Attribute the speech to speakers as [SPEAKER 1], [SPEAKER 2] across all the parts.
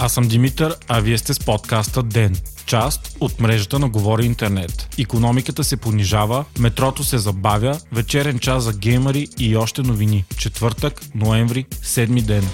[SPEAKER 1] Аз съм Димитър, а вие сте с подкаста ДЕН. Част от мрежата на Говори Интернет. Економиката се понижава, метрото се забавя, вечерен час за геймери и още новини. Четвъртък, ноември, седми ден.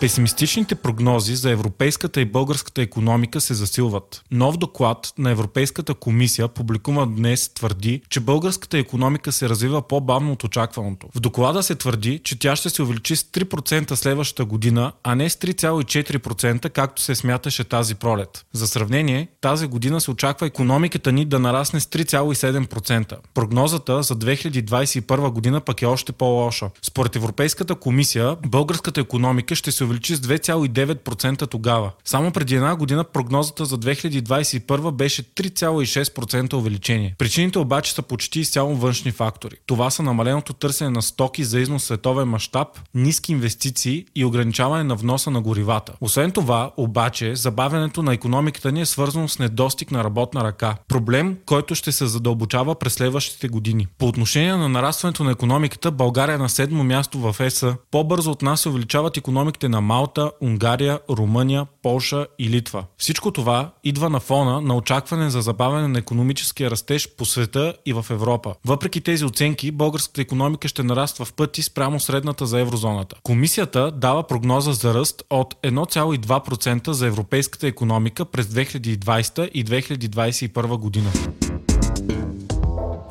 [SPEAKER 1] Песимистичните прогнози за европейската и българската економика се засилват. Нов доклад на Европейската комисия, публикуван днес, твърди, че българската економика се развива по-бавно от очакваното. В доклада се твърди, че тя ще се увеличи с 3% следващата година, а не с 3,4%, както се смяташе тази пролет. За сравнение, тази година се очаква економиката ни да нарасне с 3,7%. Прогнозата за 2021 година пък е още по-лоша. Според Европейската комисия, българската економика ще се увеличи с 2,9% тогава. Само преди една година прогнозата за 2021 беше 3,6% увеличение. Причините обаче са почти изцяло външни фактори. Това са намаленото търсене на стоки за износ световен мащаб, ниски инвестиции и ограничаване на вноса на горивата. Освен това, обаче, забавянето на економиката ни е свързано с недостиг на работна ръка. Проблем, който ще се задълбочава през следващите години. По отношение на нарастването на економиката, България е на седмо място в ЕС. По-бързо от нас се увеличават економиките на Малта, Унгария, Румъния, Полша и Литва. Всичко това идва на фона на очакване за забавяне на економическия растеж по света и в Европа. Въпреки тези оценки, българската економика ще нараства в пъти спрямо средната за еврозоната. Комисията дава прогноза за ръст от 1,2% за европейската економика през 2020 и 2021 година.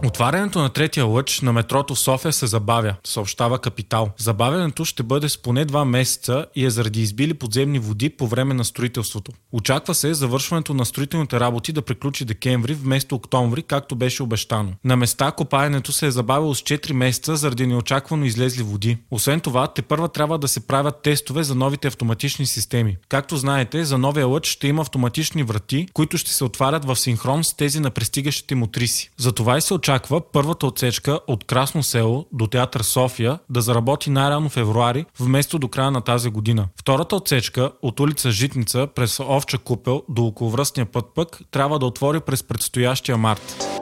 [SPEAKER 1] Отварянето на третия лъч на метрото в София се забавя, съобщава Капитал. Забавянето ще бъде с поне два месеца и е заради избили подземни води по време на строителството. Очаква се завършването на строителните работи да приключи декември вместо октомври, както беше обещано. На места копаенето се е забавило с 4 месеца заради неочаквано излезли води. Освен това, те първа трябва да се правят тестове за новите автоматични системи. Както знаете, за новия лъч ще има автоматични врати, които ще се отварят в синхрон с тези на пристигащите мотриси. Затова и се очаква очаква първата отсечка от Красно село до театър София да заработи най-рано февруари, вместо до края на тази година. Втората отсечка от улица Житница през Овча купел до околовръстния път пък трябва да отвори през предстоящия март.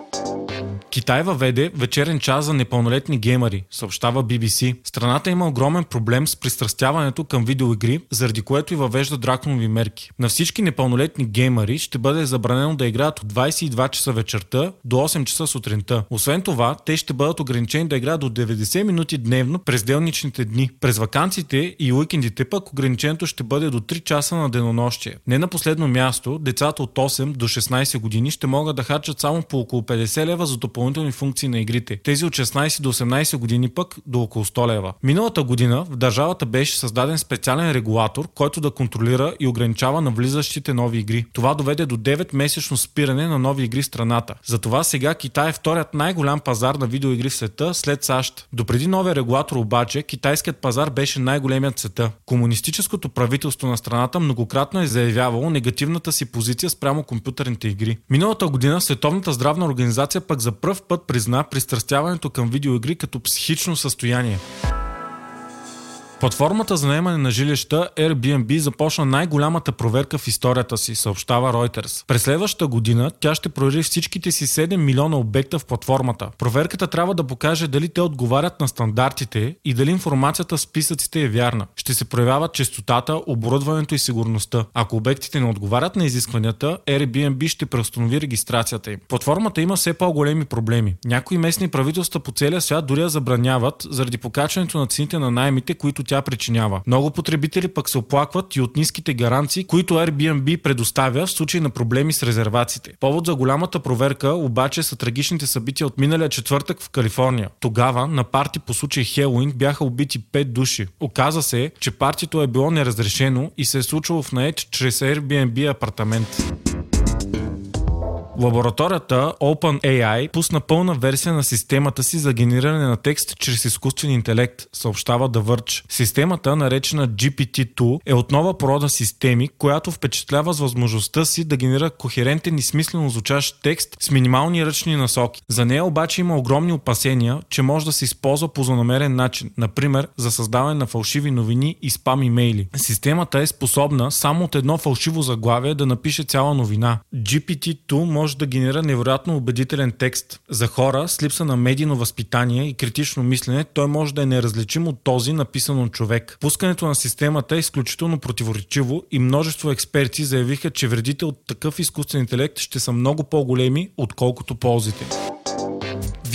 [SPEAKER 1] Китай въведе вечерен час за непълнолетни геймери, съобщава BBC. Страната има огромен проблем с пристрастяването към видеоигри, заради което и въвежда драконови мерки. На всички непълнолетни геймери ще бъде забранено да играят от 22 часа вечерта до 8 часа сутринта. Освен това, те ще бъдат ограничени да играят до 90 минути дневно през делничните дни. През вакансите и уикендите пък ограничението ще бъде до 3 часа на денонощие. Не на последно място, децата от 8 до 16 години ще могат да харчат само по около 50 лева за допълнително допълнителни функции на игрите. Тези от 16 до 18 години пък до около 100 лева. Миналата година в държавата беше създаден специален регулатор, който да контролира и ограничава на влизащите нови игри. Това доведе до 9-месечно спиране на нови игри в страната. Затова сега Китай е вторият най-голям пазар на видеоигри в света след САЩ. Допреди новия регулатор обаче, китайският пазар беше най-големият света. Комунистическото правителство на страната многократно е заявявало негативната си позиция спрямо компютърните игри. Миналата година Световната здравна организация пък за пръв път призна пристрастяването към видеоигри като психично състояние. Платформата за наемане на жилища Airbnb започна най-голямата проверка в историята си, съобщава Reuters. През следващата година тя ще провери всичките си 7 милиона обекта в платформата. Проверката трябва да покаже дали те отговарят на стандартите и дали информацията в списъците е вярна. Ще се проявяват честотата, оборудването и сигурността. Ако обектите не отговарят на изискванията, Airbnb ще преустанови регистрацията им. Платформата има все по-големи проблеми. Някои местни правителства по целия свят дори я забраняват заради покачването на цените на найемите, които тя причинява. Много потребители пък се оплакват и от ниските гаранции, които Airbnb предоставя в случай на проблеми с резервациите. Повод за голямата проверка обаче са трагичните събития от миналия четвъртък в Калифорния. Тогава на парти по случай Хелуин бяха убити 5 души. Оказа се, че партито е било неразрешено и се е случило в наед чрез Airbnb апартамент. Лабораторията OpenAI пусна пълна версия на системата си за генериране на текст чрез изкуствен интелект, съобщава The Verge. Системата, наречена GPT-2, е от нова порода системи, която впечатлява с възможността си да генерира кохерентен и смислено звучащ текст с минимални ръчни насоки. За нея обаче има огромни опасения, че може да се използва по злонамерен начин, например за създаване на фалшиви новини и спам имейли. Системата е способна само от едно фалшиво заглавие да напише цяла новина. GPT-2 може може да генерира невероятно убедителен текст. За хора с липса на медийно възпитание и критично мислене, той може да е неразличим от този написан от човек. Пускането на системата е изключително противоречиво и множество експерти заявиха, че вредите от такъв изкуствен интелект ще са много по-големи, отколкото ползите.